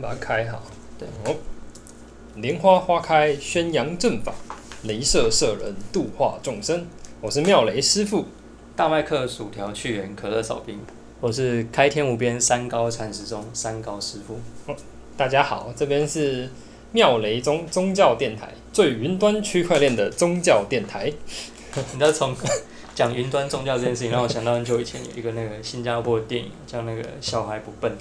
把它开好。对哦，莲花花开，宣扬正法，雷射射人，度化众生。我是妙雷师傅，大麦克薯条去缘，可乐少冰。我是开天无边三高禅师中三高师傅。哦，大家好，这边是妙雷宗宗教电台，最云端区块链的宗教电台。你知道从讲云端宗教这件事情，让我想到很久以前有一个那个新加坡的电影，叫那个小孩不笨。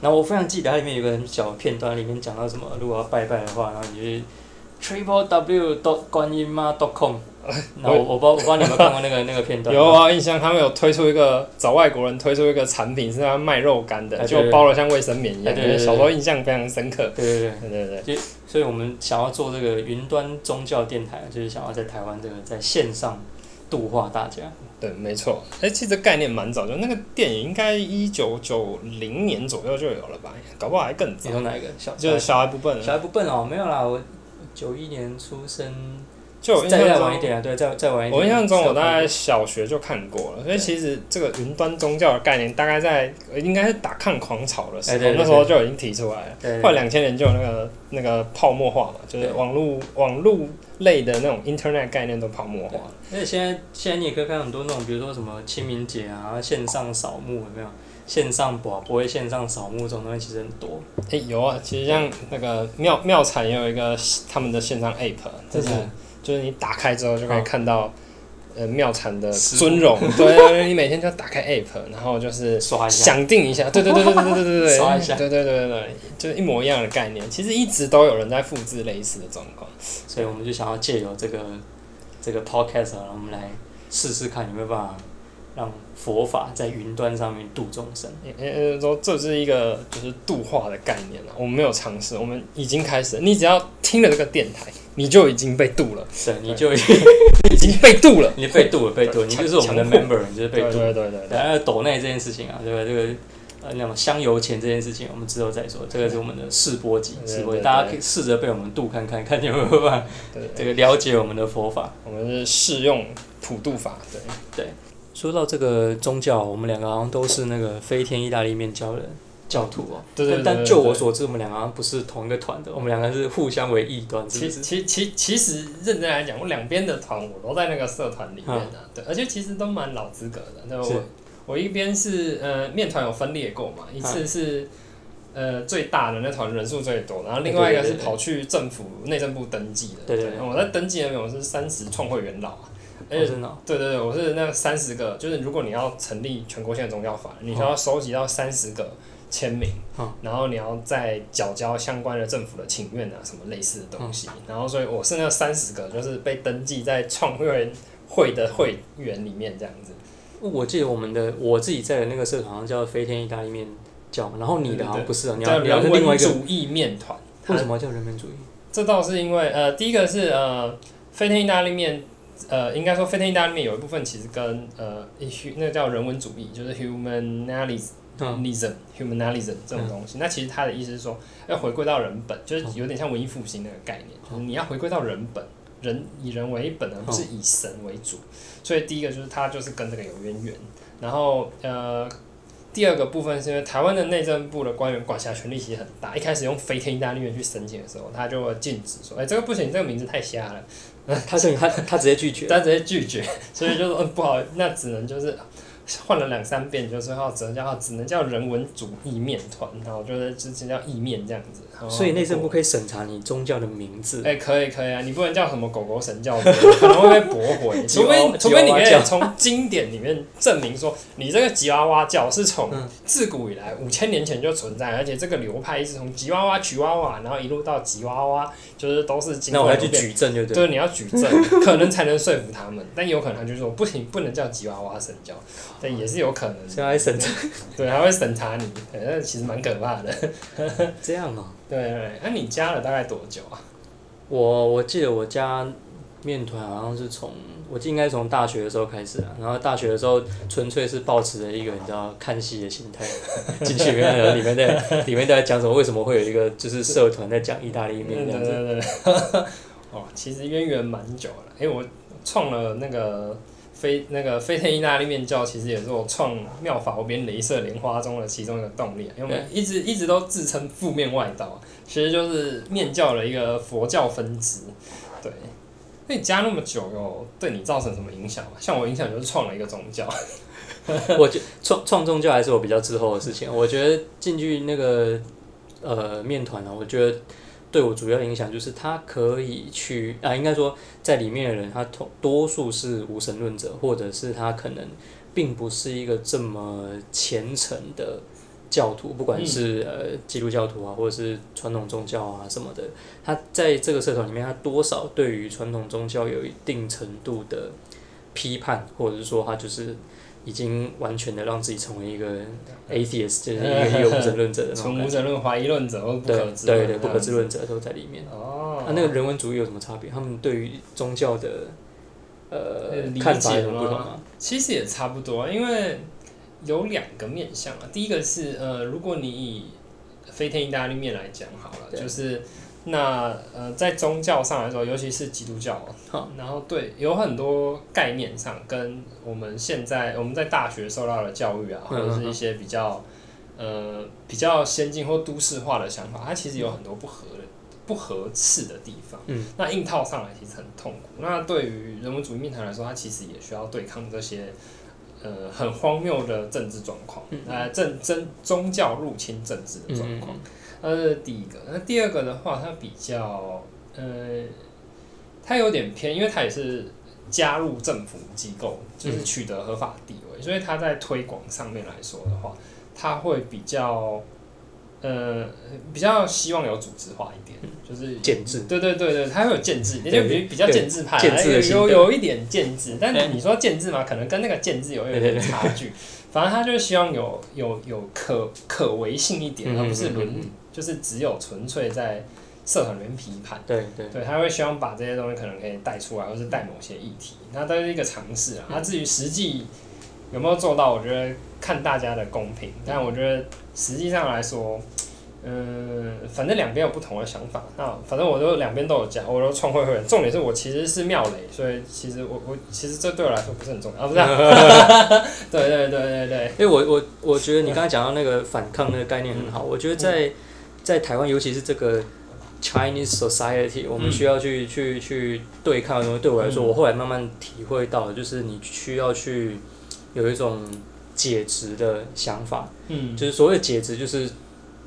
然后我非常记得它里面有个很小的片段，里面讲到什么，如果要拜拜的话，然后你就是。Triple W dot 观音妈 dot com，然后我我不知道我不知道你有没有看过那个 那个片段。有啊，印象他们有推出一个找外国人推出一个产品，是他卖肉干的，就包了像卫生棉一样。对，小时候印象非常深刻。对对对对对对。就所以我们想要做这个云端宗教电台，就是想要在台湾这个在线上度化大家。对，没错。哎，其实概念蛮早，就那个电影应该一九九零年左右就有了吧？搞不好还更早。你说哪一个？小就是小孩不笨。小孩不笨哦，没有啦，我。九一年出生，就再再晚一点啊，对，再再晚一点。我印象中，我大概小学就看过了，所以其实这个云端宗教的概念，大概在应该是打抗狂潮的时候，那时候就已经提出来了。后来两千年就有那个那个泡沫化嘛，就是网络网络类的那种 Internet 概念都泡沫化。而且现在现在你也可以看很多那种，比如说什么清明节啊，线上扫墓有没有？线上不不会线上扫墓这种东西其实很多。诶、欸，有啊，其实像那个庙庙产也有一个他们的线上 app，就是就是你打开之后就可以看到，哦、呃庙产的尊容。对啊，你每天就打开 app，然后就是想定一下，对对对对对对对对对，刷一下，对对对对对，就是一模一样的概念。其实一直都有人在复制类似的状况，所以我们就想要借由这个这个 podcast，然后我们来试试看有没有办法。让佛法在云端上面度众生。呃，说这是一个就是度化的概念了。我们没有尝试，我们已经开始。你只要听了这个电台，你就已经被渡了。是，你就已经已经被渡了。你被渡了，被渡了。你就是我们的 member，你就是被渡。对对对。然后抖内这件事情啊，对吧？这个呃，那么香油钱这件事情，我们之后再说。这个是我们的试播集，试播集，大家可以试着被我们渡看看，看有没有办法这个了解我们的佛法。我们是试用普渡法，对对。说到这个宗教，我们两个好像都是那个飞天意大利面教的教徒哦。对对对。但就我所知，我们两个不是同一个团的，我们两个是互相为异端。其其其其实认真来讲，我两边的团我都在那个社团里面的，对，而且其实都蛮老资格的。那我我一边是呃面团有分裂过嘛，一次是呃最大的那团人数最多，然后另外一个是跑去政府内政部登记的。对对。我在登记那边我是三十创会元老啊。哎，对对对，我是那三十个，就是如果你要成立全国性的宗教法，你需要收集到三十个签名，然后你要再缴交相关的政府的请愿啊，什么类似的东西，然后所以我是那三十个，就是被登记在创会会的会员里面这样子。我记得我们的我自己在的那个社团好像叫飞天意大利面教，然后你的好像不是啊，你要你要是另外一个主义面团，为什么叫人文主义？这倒是因为呃，第一个是呃，飞天意大利面。呃，应该说飞天意大利面有一部分其实跟呃，那个叫人文主义，就是 humanalism、嗯、humanalism 这种东西。嗯、那其实它的意思是说，要回归到人本，就是有点像文艺复兴那个概念，嗯、就是你要回归到人本，人以人为本，而不是以神为主。嗯、所以第一个就是它就是跟这个有渊源。然后呃，第二个部分是因为台湾的内政部的官员管辖权力其实很大，一开始用飞天意大利面去申请的时候，他就会禁止说，哎、欸，这个不行，这个名字太瞎了。他是他他直接拒绝，他直接拒绝，所以就说嗯不好，那只能就是换了两三遍，就是要只能叫只能叫人文主义面团，然后就是直接叫意面这样子。所以内政部可以审查你宗教的名字。哎，可以可以啊，你不能叫什么狗狗神教，可能会被驳回。除非除非你可以从经典里面证明说，你这个吉娃娃教是从自古以来五千年前就存在，而且这个流派一直从吉娃娃、橘娃娃，然后一路到吉娃娃，就是都是。那我要去举证，就对。就是你要举证，可能才能说服他们，但有可能他就说不行，不能叫吉娃娃神教，但也是有可能。现在审查，对，还会审查你，那其实蛮可怕的。这样哦。对对，那、啊、你加了大概多久啊？我我记得我加面团好像是从我记得应该从大学的时候开始啊，然后大学的时候纯粹是抱持着一个你知道看戏的心态进去里面，里面在里面在讲什么？为什么会有一个就是社团在讲意大利面这样子？对对对。哦，其实渊源蛮久了，因为我创了那个飞那个飞天意大利面教，其实也是我创妙法无边雷射莲花中的其中一个动力，因为我们一直一直都自称负面外道，其实就是面教的一个佛教分支。那你加那么久，有对你造成什么影响？像我影响就是创了一个宗教。我觉创创宗教还是我比较滞后的事情。我觉得进去那个呃面团呢，我觉得。对我主要影响就是他可以去啊，应该说在里面的人，他同多数是无神论者，或者是他可能并不是一个这么虔诚的教徒，不管是呃基督教徒啊，或者是传统宗教啊什么的，他在这个社团里面，他多少对于传统宗教有一定程度的批判，或者是说他就是。已经完全的让自己成为一个 atheist，就是 一个无神论者的那种。从无神论、怀疑论者或不可知。对对对，不可知论者都在里面。哦。那那个人文主义有什么差别？他们对于宗教的呃看法有什么不同吗？其实也差不多，因为有两个面向啊。第一个是呃，如果你以飞天意大利面来讲好了，就是。那呃，在宗教上来说，尤其是基督教，然后对有很多概念上跟我们现在我们在大学受到的教育啊，或者是一些比较呃比较先进或都市化的想法，它其实有很多不合的不合适的地方。嗯，那硬套上来其实很痛苦。那对于人文主义面谈来说，它其实也需要对抗这些呃很荒谬的政治状况，呃政政宗教入侵政治的状况。那是第一个，那第二个的话，它比较，呃，它有点偏，因为它也是加入政府机构，就是取得合法地位，嗯、所以它在推广上面来说的话，它会比较，呃，比较希望有组织化一点，就是建制，对对对对，它会有建制，也就比比较建制派，有有有一点建制，但是你说建制嘛，可能跟那个建制有一点差距，反正他就是希望有有有可可为性一点，而不是伦。就是只有纯粹在社团里面批判，对对，对，他会希望把这些东西可能可以带出来，或是带某些议题，那都是一个尝试啊。他至于实际有没有做到，我觉得看大家的公平。但我觉得实际上来说，嗯，反正两边有不同的想法。那反正我都两边都有加，我都创会会员。重点是我其实是妙雷，所以其实我我其实这对我来说不是很重要啊，不是？对对对对对。因为我我我觉得你刚才讲到那个反抗那个概念很好，我觉得在。在台湾，尤其是这个 Chinese society，我们需要去去去对抗的东西。对我来说，我后来慢慢体会到，就是你需要去有一种解职的想法。嗯，就是所谓的解职，就是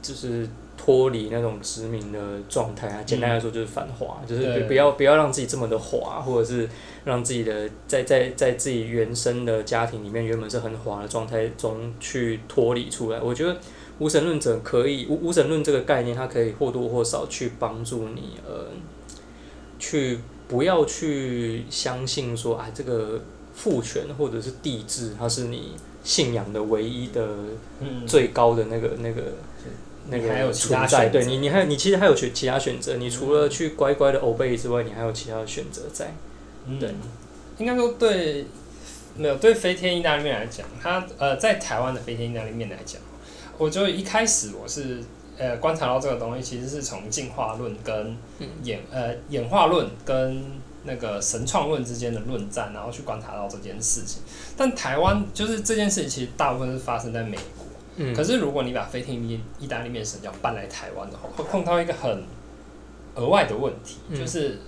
就是脱离那种殖民的状态啊。简单来说，就是反华，就是不要不要让自己这么的华，或者是让自己的在在在自己原生的家庭里面原本是很华的状态中去脱离出来。我觉得。无神论者可以无无神论这个概念，它可以或多或少去帮助你，呃，去不要去相信说啊，这个父权或者是帝制，它是你信仰的唯一的最高的那个、嗯、那个那个存在。对你，你还有你其实还有选其他选择，你除了去乖乖的 obey 之外，你还有其他的选择在。对，嗯、应该说对，没有对飞天意大利面来讲，它呃在台湾的飞天意大利面来讲。我就一开始我是呃观察到这个东西，其实是从进化论跟演呃演化论跟那个神创论之间的论战，然后去观察到这件事情。但台湾就是这件事情，其实大部分是发生在美国。嗯。可是如果你把飞天意意大利面神教搬来台湾的话，会碰到一个很额外的问题，就是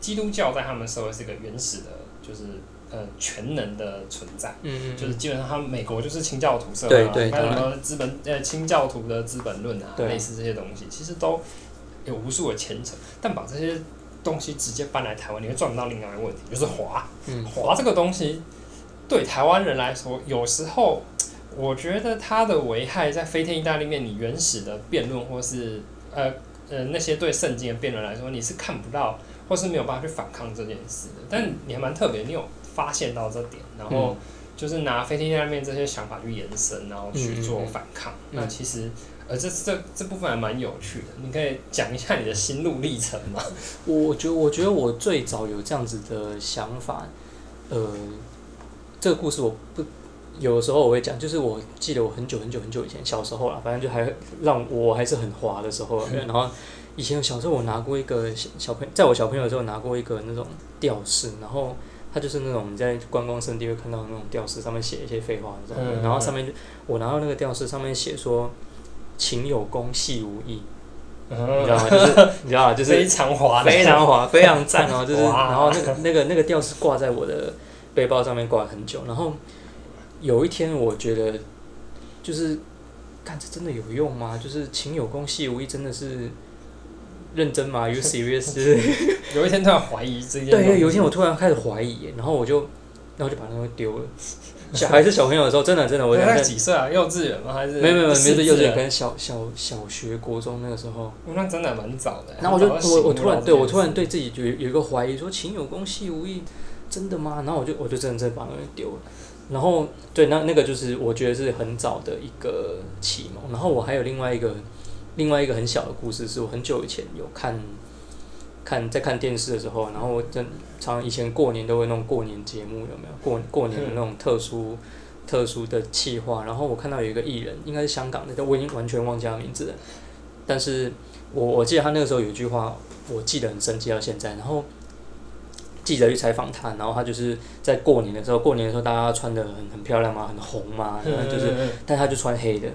基督教在他们社会是一个原始的，就是。呃，全能的存在，嗯嗯，就是基本上他们美国就是清教徒社会啊，还有什么资本呃清教徒的资本论啊，类似这些东西，其实都有无数的前程。但把这些东西直接搬来台湾，你会撞到另外一个问题，就是滑。滑这个东西对台湾人来说，有时候我觉得它的危害在飞天意大利面你原始的辩论，或是呃呃那些对圣经的辩论来说，你是看不到，或是没有办法去反抗这件事的。但你还蛮特别，你有。发现到这点，然后就是拿飞天意大利面这些想法去延伸，然后去做反抗。嗯嗯嗯、那其实，呃，这这这部分还蛮有趣的。你可以讲一下你的心路历程吗？我觉我觉得我最早有这样子的想法，呃，这个故事我不有的时候我会讲，就是我记得我很久很久很久以前小时候啦，反正就还让我还是很滑的时候，然后以前小时候我拿过一个小小朋友，在我小朋友的时候拿过一个那种吊饰，然后。它就是那种你在观光圣地会看到的那种吊饰，上面写一些废话然后上面就我拿到那个吊饰，上面写说“勤有功，戏无益”，嗯、你知道吗？就是 你知道吗？就是非常滑，非常滑，非常赞哦！就是然后那个那个那个吊是挂在我的背包上面挂了很久，然后有一天我觉得就是，看这真的有用吗？就是“勤有功，戏无益”真的是。认真吗？You serious？有一天突然怀疑这件。对，有一天我突然开始怀疑，然后我就，然后就把那个丢了。小孩是小朋友的时候，真的真的，我在几岁啊？幼稚园吗？还是？没有没有没有，是幼稚园，可能小小小学、国中那个时候。那真的蛮早的。然后我就我我突然对我突然对自己有有一个怀疑，说情有功，戏无益，真的吗？然后我就我就真的真的把那个丢了。然后对，那那个就是我觉得是很早的一个启蒙。然后我还有另外一个。另外一个很小的故事，是我很久以前有看，看在看电视的时候，然后我真常以前过年都会弄过年节目，有没有过过年的那种特殊、嗯、特殊的企划？然后我看到有一个艺人，应该是香港的，但我已经完全忘记他名字了。但是我我记得他那个时候有一句话，我记得很深，记到现在。然后记者去采访他，然后他就是在过年的时候，过年的时候大家穿的很很漂亮嘛，很红嘛，然后就是，但他就穿黑的。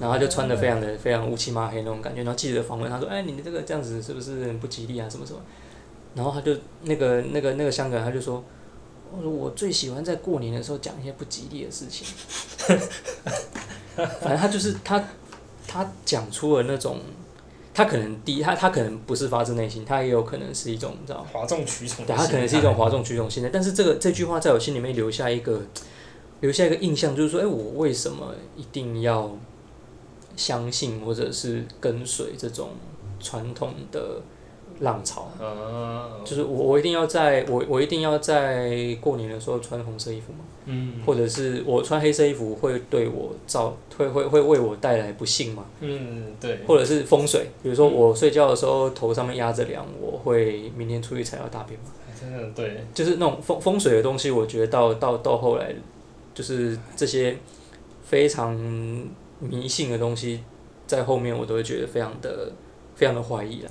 然后他就穿的非常的非常乌漆嘛黑那种感觉，然后记者访问他说：“哎，你的这个这样子是不是很不吉利啊？什么什么？”然后他就那个那个那个香港人他就说：“我我最喜欢在过年的时候讲一些不吉利的事情。”反正他就是他他讲出了那种，他可能第一他他可能不是发自内心，他也有可能是一种你知道哗众取宠。对，他可能是一种哗众取宠心态。但是这个这句话在我心里面留下一个留下一个印象，就是说：“哎，我为什么一定要？”相信或者是跟随这种传统的浪潮，就是我我一定要在我我一定要在过年的时候穿红色衣服吗？或者是我穿黑色衣服会对我造会会会为我带来不幸吗？嗯，对。或者是风水，比如说我睡觉的时候头上面压着梁，我会明天出去踩到大便吗？真的对。就是那种风风水的东西，我觉得到到到后来，就是这些非常。迷信的东西，在后面我都会觉得非常的、非常的怀疑了。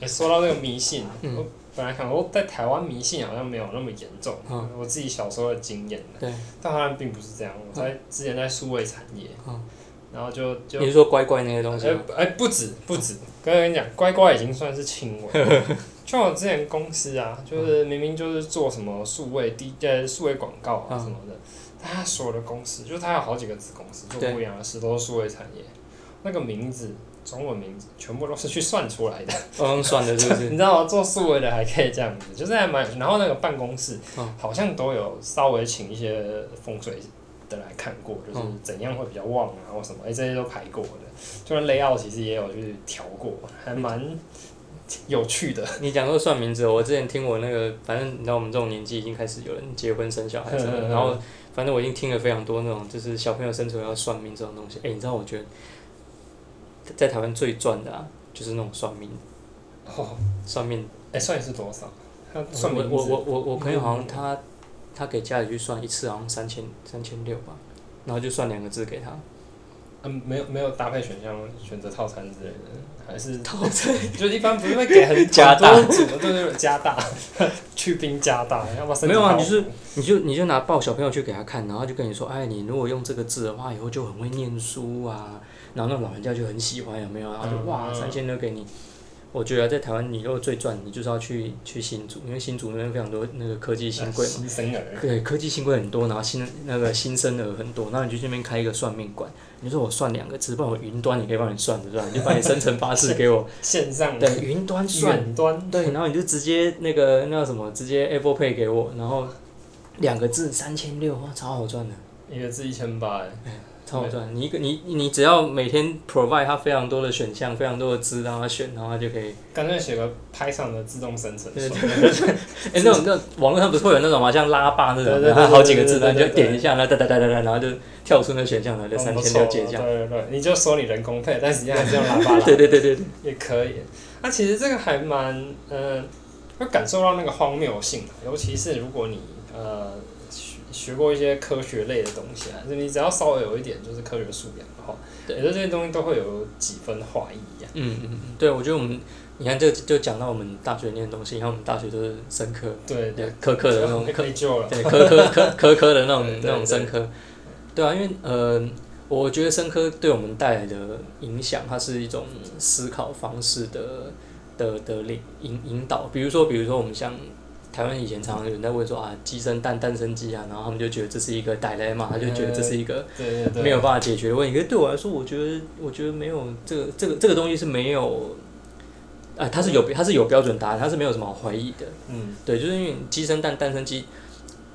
哎，说到这个迷信，嗯、我本来想说在台湾迷信好像没有那么严重，嗯、我自己小时候的经验。对。但好像并不是这样。我在之前在数位产业，嗯、然后就就。你是说乖乖那些东西？哎哎，不止不止，刚才跟你讲，乖乖已经算是轻微。就我之前公司啊，就是明明就是做什么数位低呃数位广告啊什么的。嗯他所有的公司，就是他有好几个子公司做不一样的事，都是数位产业。那个名字，中文名字，全部都是去算出来的。嗯，算的，是不是？你知道吗？做数位的还可以这样子，就是还蛮。然后那个办公室，好像都有稍微请一些风水的来看过，就是怎样会比较旺啊，或什么，哎，这些都排过的。就是 layout 其实也有去调过，还蛮有趣的。你讲说算名字，我之前听我那个，反正你知道我们这种年纪已经开始有人结婚生小孩什么，然后。反正我已经听了非常多那种，就是小朋友生出来要算命这种东西。哎、欸，你知道我觉得，在台湾最赚的啊，就是那种算命。哦。算命。哎、欸，算是多少？他算命。我我我我朋友好像他他给家里去算一次好像三千三千六吧，然后就算两个字给他。嗯，没有没有搭配选项，选择套餐之类的，还是套餐？就一般不是会给很 加大，对对对，加大，去冰加大，要不然没有啊，你是你就你就拿抱小朋友去给他看，然后就跟你说，哎，你如果用这个字的话，以后就很会念书啊，然后那老人家就很喜欢，有没有？然后就哇，三千六给你。我觉得在台湾，你如果最赚，你就是要去去新竹，因为新竹那边非常多那个科技新贵嘛。新生儿。对，科技新贵很多，然后新那个新生儿很多，然后你就去那边开一个算命馆。你说我算两个字，不然我云端也可以帮你算的，是吧？你就把你生辰八字给我。线上。对，云端算。远端。对，然后你就直接那个那个什么，直接 Apple Pay 给我，然后两个字三千六，哇，超好赚的。一个字一千八，哎。超好赚！你一个你你只要每天 provide 它非常多的选项，非常多的字让他选，然后它就可以。干脆写个 Python 的自动生成。对对对。哎，那种那网络上不是会有那种嘛？像拉霸那种，然后好几个字，你就点一下，然后哒哒哒哒哒，然后就跳出那选项来，就三千六结账。对对对，你就说你人工配，但实际上还是用拉霸拉。对对对对。也可以。那其实这个还蛮嗯，会感受到那个荒谬性，尤其是如果你呃。学过一些科学类的东西啊，你只要稍微有一点就是科学素养的话，对，这些东西都会有几分画意啊。嗯嗯嗯，对，我觉得我们，你看这就讲到我们大学念的东西，然后我们大学都是深科，对对，科科的那种科，了对科科科科科的那种那种深科，对啊，因为呃，我觉得深科对我们带来的影响，它是一种思考方式的的的领引引导，比如说比如说我们像。台湾以前常常有人在问说啊，鸡生蛋，蛋生鸡啊，然后他们就觉得这是一个 dilemma，他就觉得这是一个没有办法解决的问题。可是对我来说，我觉得我觉得没有这个这个这个东西是没有，啊，它是有它是有标准答案，它是没有什么好怀疑的。嗯，对，就是因为鸡生蛋，蛋生鸡，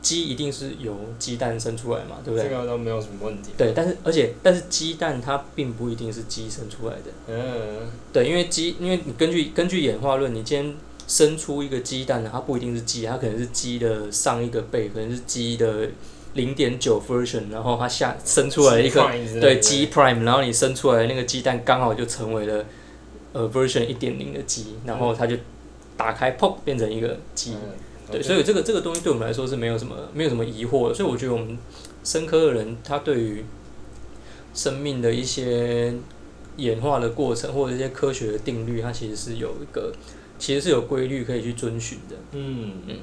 鸡一定是由鸡蛋生出来嘛，对不对？这个都没有什么问题。对，但是而且但是鸡蛋它并不一定是鸡生出来的。嗯。对，因为鸡，因为你根据根据演化论，你今天。生出一个鸡蛋，它不一定是鸡，它可能是鸡的上一个倍，可能是鸡的零点九 version，然后它下生出来一个对鸡 prime，然后你生出来的那个鸡蛋刚好就成为了呃 version 一点零的鸡，然后它就打开，砰，变成一个鸡。对，所以这个这个东西对我们来说是没有什么没有什么疑惑的，所以我觉得我们生科的人，他对于生命的一些演化的过程或者一些科学的定律，它其实是有一个。其实是有规律可以去遵循的。嗯嗯，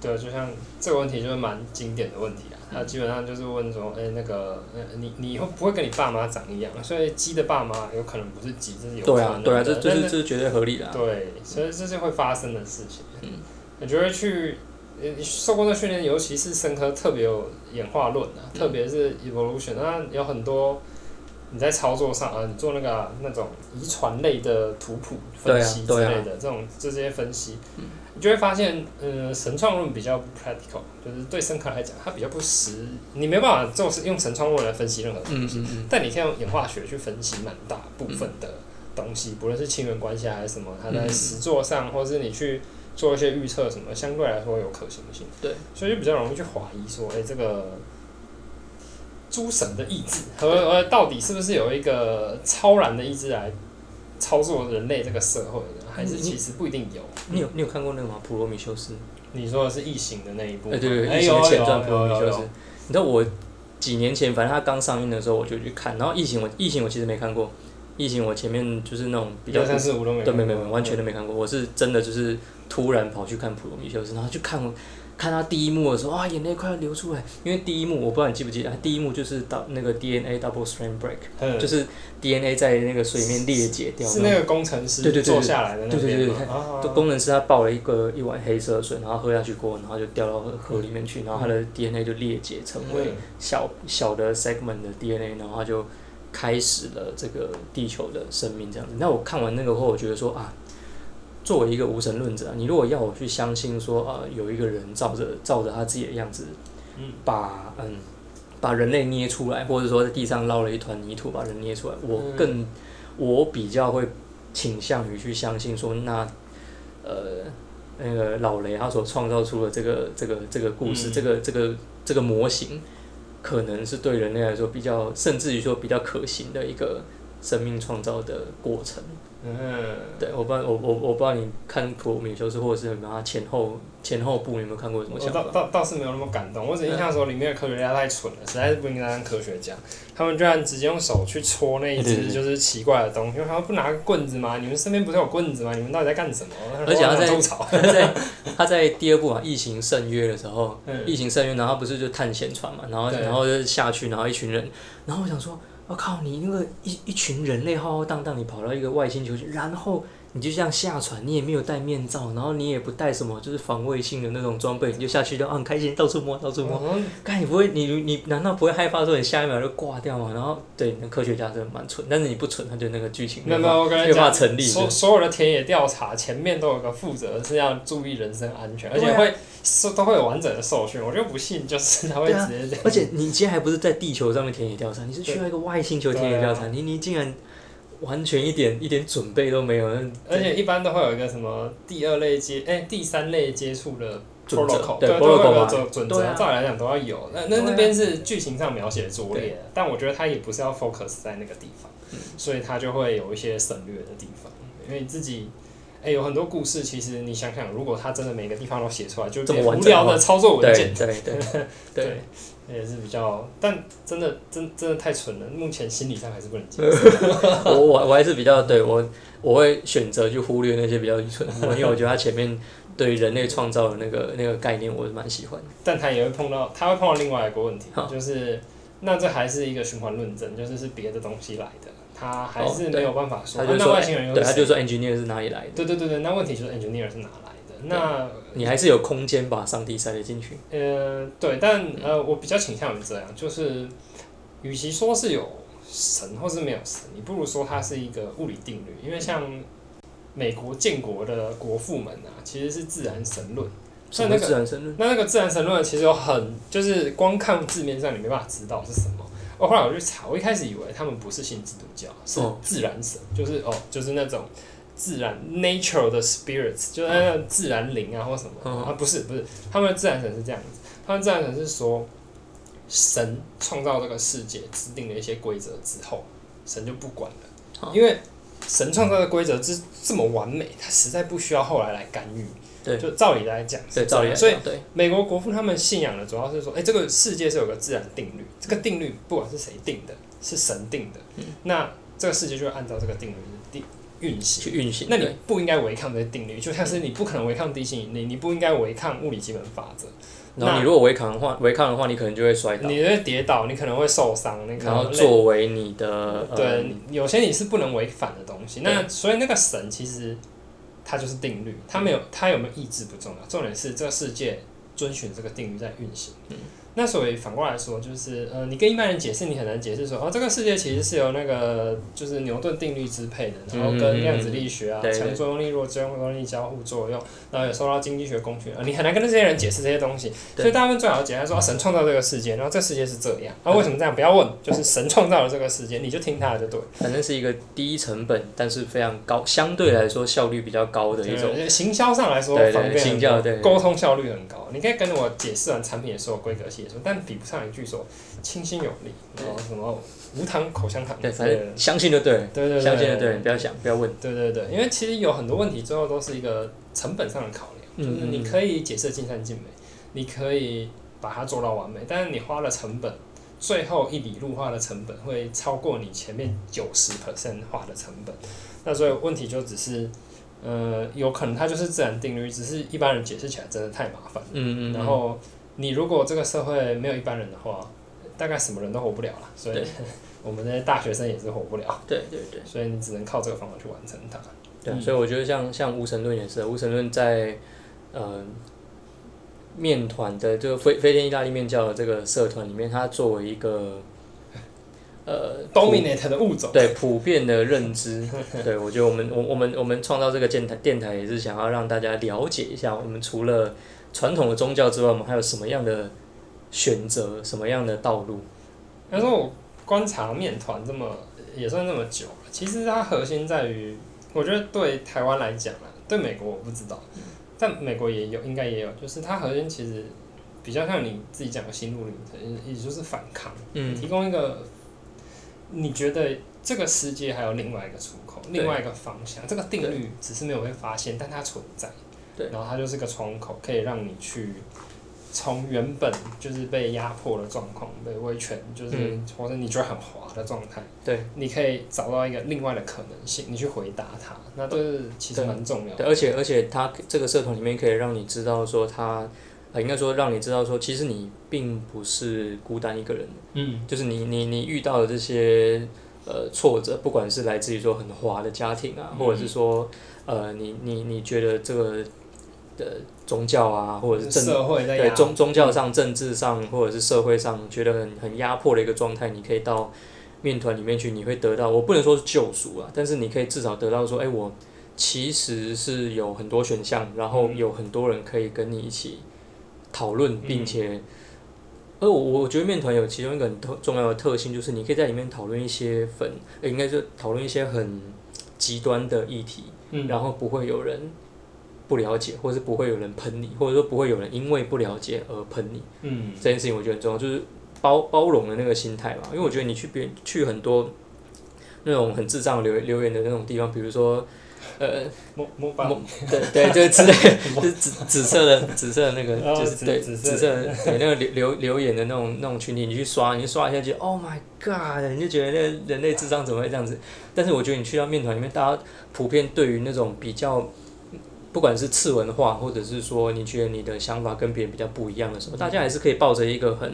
对，就像这个问题就是蛮经典的问题啊。他基本上就是问说，哎，那个，你你以后不会跟你爸妈长一样，所以鸡的爸妈有可能不是鸡，这是有可能的。对啊，对啊，这这是这是绝对合理的。对，所以这是会发生的事情。嗯，你觉得去，受过这训练，尤其是生科特别有演化论啊，特别是 evolution，那有很多。你在操作上啊，你做那个、啊、那种遗传类的图谱分析之类的，啊啊、这种这些分析，嗯、你就会发现，呃，神创论比较不 practical，就是对生科来讲，它比较不实，你没办法做用神创论来分析任何东西，嗯嗯嗯、但你可以用演化学去分析蛮大部分的东西，嗯、不论是亲缘关系还是什么，它在实作上，嗯、或是你去做一些预测什么，相对来说有可行性，对，所以就比较容易去怀疑说，哎、欸，这个。诸神的意志和呃，到底是不是有一个超然的意志来操作人类这个社会呢？还是其实不一定有？你有你有看过那个吗？普罗米修斯？你说的是异形的那一部？哎，对对，异形的前传普罗米修斯。你知道我几年前，反正它刚上映的时候，我就去看。然后异形我异形我其实没看过，异形我前面就是那种比较三四五都没，对，没没没，完全都没看过。我是真的就是突然跑去看普罗米修斯，然后去看。看到第一幕的时候，啊，眼泪快要流出来。因为第一幕我不知道你记不记得，第一幕就是到那个 DNA double strand break，嗯、就是 DNA 在那个水面裂解掉。是那个工程师坐下来的那边。对对对对，他工程师他抱了一个一碗黑色的水，然后喝下去过后，然后就掉到河里面去，然后他的 DNA 就裂解成为小小的 segment 的 DNA，然后他就开始了这个地球的生命这样子。那我看完那个后，我觉得说啊。作为一个无神论者，你如果要我去相信说，呃，有一个人照着照着他自己的样子，把嗯把人类捏出来，或者说在地上捞了一团泥土把人捏出来，我更我比较会倾向于去相信说，那呃那个老雷他所创造出的这个这个这个故事，这个这个这个模型，可能是对人类来说比较，甚至于说比较可行的一个生命创造的过程。嗯，对，我不知道，我我我不知道你看普罗米修斯或者是什么前后前后部，你有没有看过什么？我倒倒倒是没有那么感动，我只印象说里面的科学家太蠢了，实在是不应该当科学家。他们居然直接用手去戳那一只就是奇怪的东西，他们不拿个棍子吗？你们身边不是有棍子吗？你们到底在干什么？而且他在他在他在第二部啊，异形圣约的时候，异形圣约，然后不是就探险船嘛，然后然后就下去，然后一群人，然后我想说。我靠！你那个一一群人类浩浩荡荡，你跑到一个外星球去，然后你就这样下船，你也没有戴面罩，然后你也不带什么就是防卫性的那种装备，你就下去就啊很开心，到处摸，到处摸。看、嗯、你不会，你你难道不会害怕说你下一秒就挂掉吗？然后对，那科学家真的蛮蠢，但是你不蠢，他就那个剧情没有办法成立。所所有的田野调查前面都有个负责是要注意人身安全，而且会是。都会有完整的受训，我就不信，就是他会直接这样。而且你今天还不是在地球上面田野调查，你是去了一个外星球田野调查，你你竟然完全一点一点准备都没有。而且一般都会有一个什么第二类接哎第三类接触的 protocol，对，都会有准准则，照理来讲都要有。那那那边是剧情上描写的拙劣，但我觉得他也不是要 focus 在那个地方，所以他就会有一些省略的地方，因为你自己。哎、欸，有很多故事，其实你想想，如果他真的每个地方都写出来，就这么无聊的操作文件，对对对，对，也是比较，但真的真真的太蠢了，目前心理上还是不能接受。我我我还是比较对我我会选择去忽略那些比较愚蠢的，因为我觉得他前面对人类创造的那个那个概念，我是蛮喜欢。但他也会碰到，他会碰到另外一个问题，就是那这还是一个循环论证，就是是别的东西来的。他还是没有办法说，哦、他就说、外星人又是他就说 engineer 是哪里来的？对对对对，那问题就是 engineer 是哪来的？那你还是有空间把上帝塞得进去。呃，对，但呃，我比较倾向于这样，就是与其说是有神或是没有神，你不如说它是一个物理定律。因为像美国建国的国父们啊，其实是自然神论。什么自然神论？那那个自然神论其实有很，就是光看字面上你没办法知道是什么。哦，后来我去查，我一开始以为他们不是信基督教，是自然神，哦、就是哦，就是那种自然 nature 的 spirits，就是那种自然灵啊或什么、哦、啊，不是不是，他们的自然神是这样子，他们自然神是说，神创造这个世界，制定了一些规则之后，神就不管了，哦、因为神创造的规则之这么完美，他实在不需要后来来干预。对，就照理来讲，对，照理来讲，所以美国国父他们信仰的主要是说，哎、欸，这个世界是有个自然定律，这个定律不管是谁定的，是神定的，嗯、那这个世界就会按照这个定律定运行去运行。那你不应该违抗这些定律，就像是你不可能违抗地心引力，你不应该违抗物理基本法则。然后你如果违抗的话，违抗的话，你可能就会摔倒，你会跌倒，你可能会受伤。那然后作为你的，对，呃、有些你是不能违反的东西。那所以那个神其实。它就是定律，它没有，它有没有意志不重要，重点是这个世界遵循这个定律在运行。嗯那所以反过来说，就是呃，你跟一般人解释，你很难解释说，哦，这个世界其实是由那个就是牛顿定律支配的，然后跟量子力学啊，强作用力、弱作用力交互作用，然后也受到经济学工具啊，你很难跟这些人解释这些东西。所以大部分最好解释说，神创造这个世界，然后这世界是这样，啊，为什么这样？不要问，就是神创造了这个世界，你就听他的就对。反正是一个低成本，但是非常高，相对来说效率比较高的一种。行销上来说方便，沟通效率很高。你可以跟我解释完产品的所有规格但比不上一句说清新有力，然后什么无糖口香糖。对，反正相信就对。对对对，相信就对，不要想，不要问。对对对，因为其实有很多问题，最后都是一个成本上的考量。就是你可以解释尽善尽美，你可以把它做到完美，但是你花了成本，最后一笔路花的成本会超过你前面九十 percent 花的成本。那所以问题就只是。呃，有可能它就是自然定律，只是一般人解释起来真的太麻烦。嗯嗯。然后你如果这个社会没有一般人的话，大概什么人都活不了了。所以 我们那些大学生也是活不了。对对对。所以你只能靠这个方法去完成它。对，嗯、所以我觉得像像无神论也是，无神论在呃面团的这个飞飞天意大利面教的这个社团里面，它作为一个。呃，dominate 的物种，对普遍的认知，对我觉得我们我我们我们创造这个电台电台也是想要让大家了解一下，我们除了传统的宗教之外，我们还有什么样的选择，什么样的道路？但是我观察面团这么也算这么久了，其实它核心在于，我觉得对台湾来讲啊，对美国我不知道，但美国也有，应该也有，就是它核心其实比较像你自己讲的心路历程，也就是反抗，嗯，提供一个。你觉得这个世界还有另外一个出口，另外一个方向？这个定律只是没有被发现，但它存在。对，然后它就是个窗口，可以让你去从原本就是被压迫的状况、被威权，就是或者你觉得很滑的状态，对，你可以找到一个另外的可能性，你去回答它。那都是其实蛮重要的。对，而且而且它这个社团里面可以让你知道说它。啊，应该说让你知道说，其实你并不是孤单一个人。嗯，就是你你你遇到的这些呃挫折，不管是来自于说很滑的家庭啊，或者是说呃你你你觉得这个的宗教啊，或者是政社会对宗宗教上、政治上或者是社会上觉得很很压迫的一个状态，你可以到面团里面去，你会得到我不能说是救赎啊，但是你可以至少得到说，哎，我其实是有很多选项，然后有很多人可以跟你一起。讨论，并且，而我我觉得面团有其中一个很特重要的特性，就是你可以在里面讨论一些粉，呃，应该是讨论一些很极端的议题，嗯，然后不会有人不了解，或者是不会有人喷你，或者说不会有人因为不了解而喷你，嗯，这件事情我觉得很重要，就是包包容的那个心态吧，因为我觉得你去别去很多那种很智障留留言的那种地方，比如说。呃，摸摸吧，对对，就是之类，就是紫紫色的紫色的那个，就是对紫色的对那个留留留言的那种那种群体，你去刷，你去刷一下，就 Oh my God，你就觉得那个人类智障怎么会这样子？但是我觉得你去到面团里面，大家普遍对于那种比较，不管是次文化，或者是说你觉得你的想法跟别人比较不一样的时候，大家还是可以抱着一个很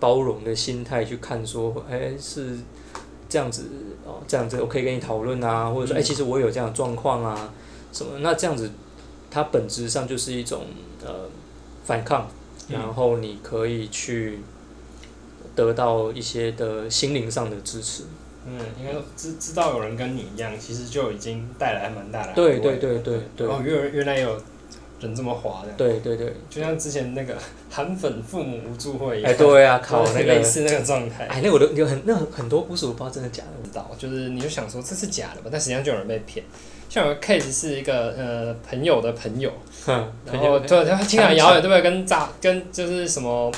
包容的心态去看，说，哎，是。这样子哦，这样子我可以跟你讨论啊，或者说，哎、欸，其实我有这样的状况啊，什么？那这样子，它本质上就是一种呃反抗，然后你可以去得到一些的心灵上的支持。嗯，应该说知知道有人跟你一样，其实就已经带来蛮大的。对对对对对。哦，原原来有。人这么滑的，对对对，就像之前那个韩粉父母无助会一样，哎，对啊，靠那个类似那个状态。哎，那我都有很那很多故事，我不知道真的假的。不知道，就是你就想说这是假的吧，但实际上就有人被骗。像有个 case 是一个呃朋友的朋友，然后对，他听起来遥远，对不对？跟诈跟就是什么，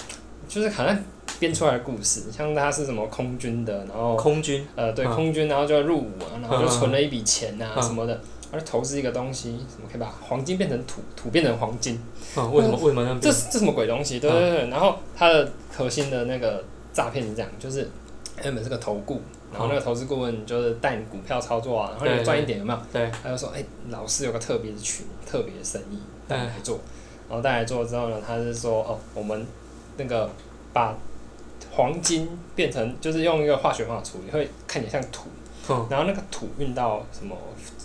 就是好像编出来的故事，像他是什么空军的，然后空军，呃，对，空军，然后就入伍啊，然后就存了一笔钱啊什么的。而投资一个东西，什么可以把黄金变成土，土变成黄金？啊，为什么？为什么呢？这这什么鬼东西？对对对。然后他的核心的那个诈骗是这样，就是原本是个投顾，然后那个投资顾问就是带你股票操作啊，然后你赚一点有没有？对。他就说：“哎，老师有个特别的群，特别的生意带你来做。”然后带来做之后呢，他是说：“哦，我们那个把黄金变成，就是用一个化学方法处理，会看起来像土。然后那个土运到什么？”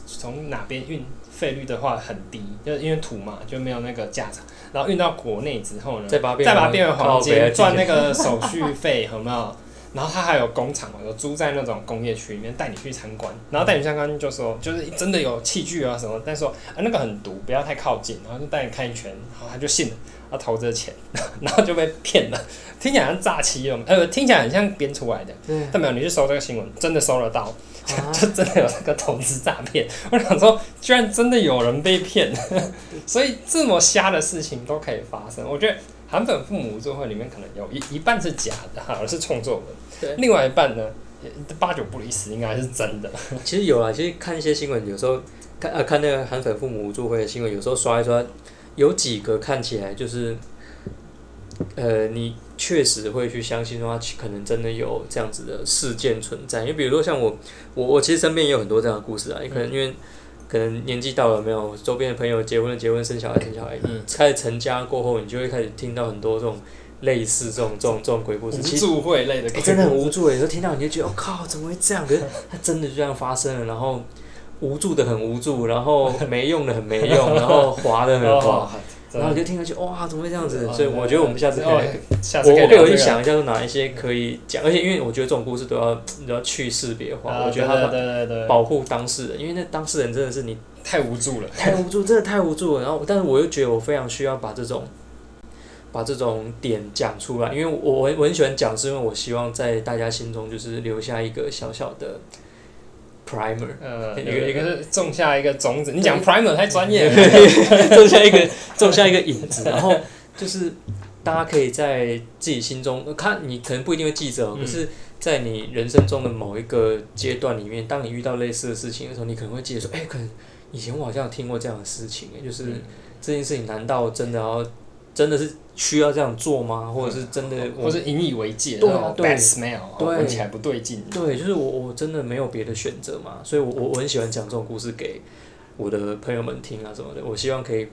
从哪边运费率的话很低，就是因为土嘛，就没有那个价差。然后运到国内之后呢，再把它变为黄金，赚那个手续费，有没有？然后他还有工厂，有租在那种工业区里面，带你去参观。然后带你参观就说，就是真的有器具啊什么，但是说啊那个很毒，不要太靠近。然后就带你看一圈，然后他就信了，他投这钱，然后就被骗了。听起来像诈欺哦，呃，听起来很像编出来的。嗯。但没有，你去搜这个新闻，真的搜得到。就真的有那个投资诈骗，我想说，居然真的有人被骗，所以这么瞎的事情都可以发生。我觉得韩粉父母无助会里面可能有一一半是假的哈，而是创作文，对另外一半呢，八九不离十，应该是真的。其实有啊，其实看一些新闻，有时候看啊看那个韩粉父母无助会的新闻，有时候刷一刷，有几个看起来就是，呃，你。确实会去相信的话，可能真的有这样子的事件存在。因为比如说像我，我我其实身边也有很多这样的故事啊。也可能因为可能年纪到了，没有周边的朋友结婚了，结婚生小孩，生小孩，嗯，开始成家过后，你就会开始听到很多这种类似这种这种这种鬼故事，无助会类的，欸，真的很无助诶。有时候听到你就觉得，我，哦，靠，怎么会这样？可是它真的就这样发生了，然后无助的很无助，然后没用的很没用，然后滑的很滑。然后我就听上去，哇，怎么会这样子？所以我觉得我们下次可以，我我可以回去想一下，说哪一些可以讲。而且因为我觉得这种故事都要都要去识别化，我觉得他保护当事人，因为那当事人真的是你 太无助了，太无助，真的太无助了。然后，但是我又觉得我非常需要把这种把这种点讲出来，因为我我很喜欢讲，是因为我希望在大家心中就是留下一个小小的。primer，呃，一个一个。是种下一个种子，你讲 primer 太专业了，种下一个种下一个影子，然后就是大家可以在自己心中看，你可能不一定会记着，可是，在你人生中的某一个阶段里面，当你遇到类似的事情的时候，你可能会记得说，哎，可能以前我好像有听过这样的事情，就是这件事情难道真的要？真的是需要这样做吗？或者是真的，或是引以为戒？对啊，对，bad smell，闻起来不对劲。对，就是我，我真的没有别的选择嘛，所以我我我很喜欢讲这种故事给我的朋友们听啊什么的。我希望可以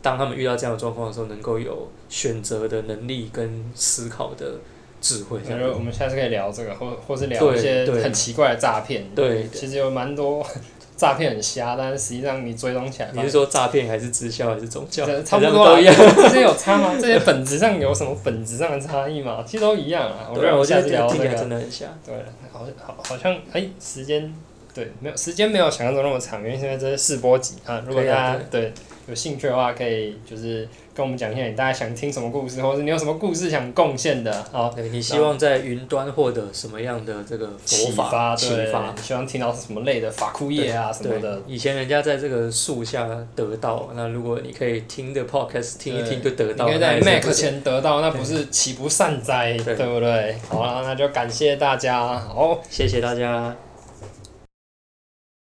当他们遇到这样的状况的时候，能够有选择的能力跟思考的智慧。我觉得我们下次可以聊这个，或或是聊一些很奇怪的诈骗。对，其实有蛮多。诈骗很瞎，但是实际上你追踪起来，你是说诈骗还是直销还是宗教？差不多一样。这些有差吗？这些本质上有什么本质上的差异吗？其实都一样啊。我认为我下次聊这个真的很瞎。对，好，好，好像哎、欸，时间对，没有时间没有想象中那么长，因为现在这是试播集啊。如果大家，对有兴趣的话，可以就是。跟我们讲一下，你大家想听什么故事，或者你有什么故事想贡献的？好，你希望在云端获得什么样的这个启发？启发，希望听到什么类的法库业啊什么的。以前人家在这个树下得到，那如果你可以听的 podcast 听一听就得到，你可以在 Mac 前得到，那不是岂不善哉？对不对？好了，那就感谢大家，好，谢谢大家。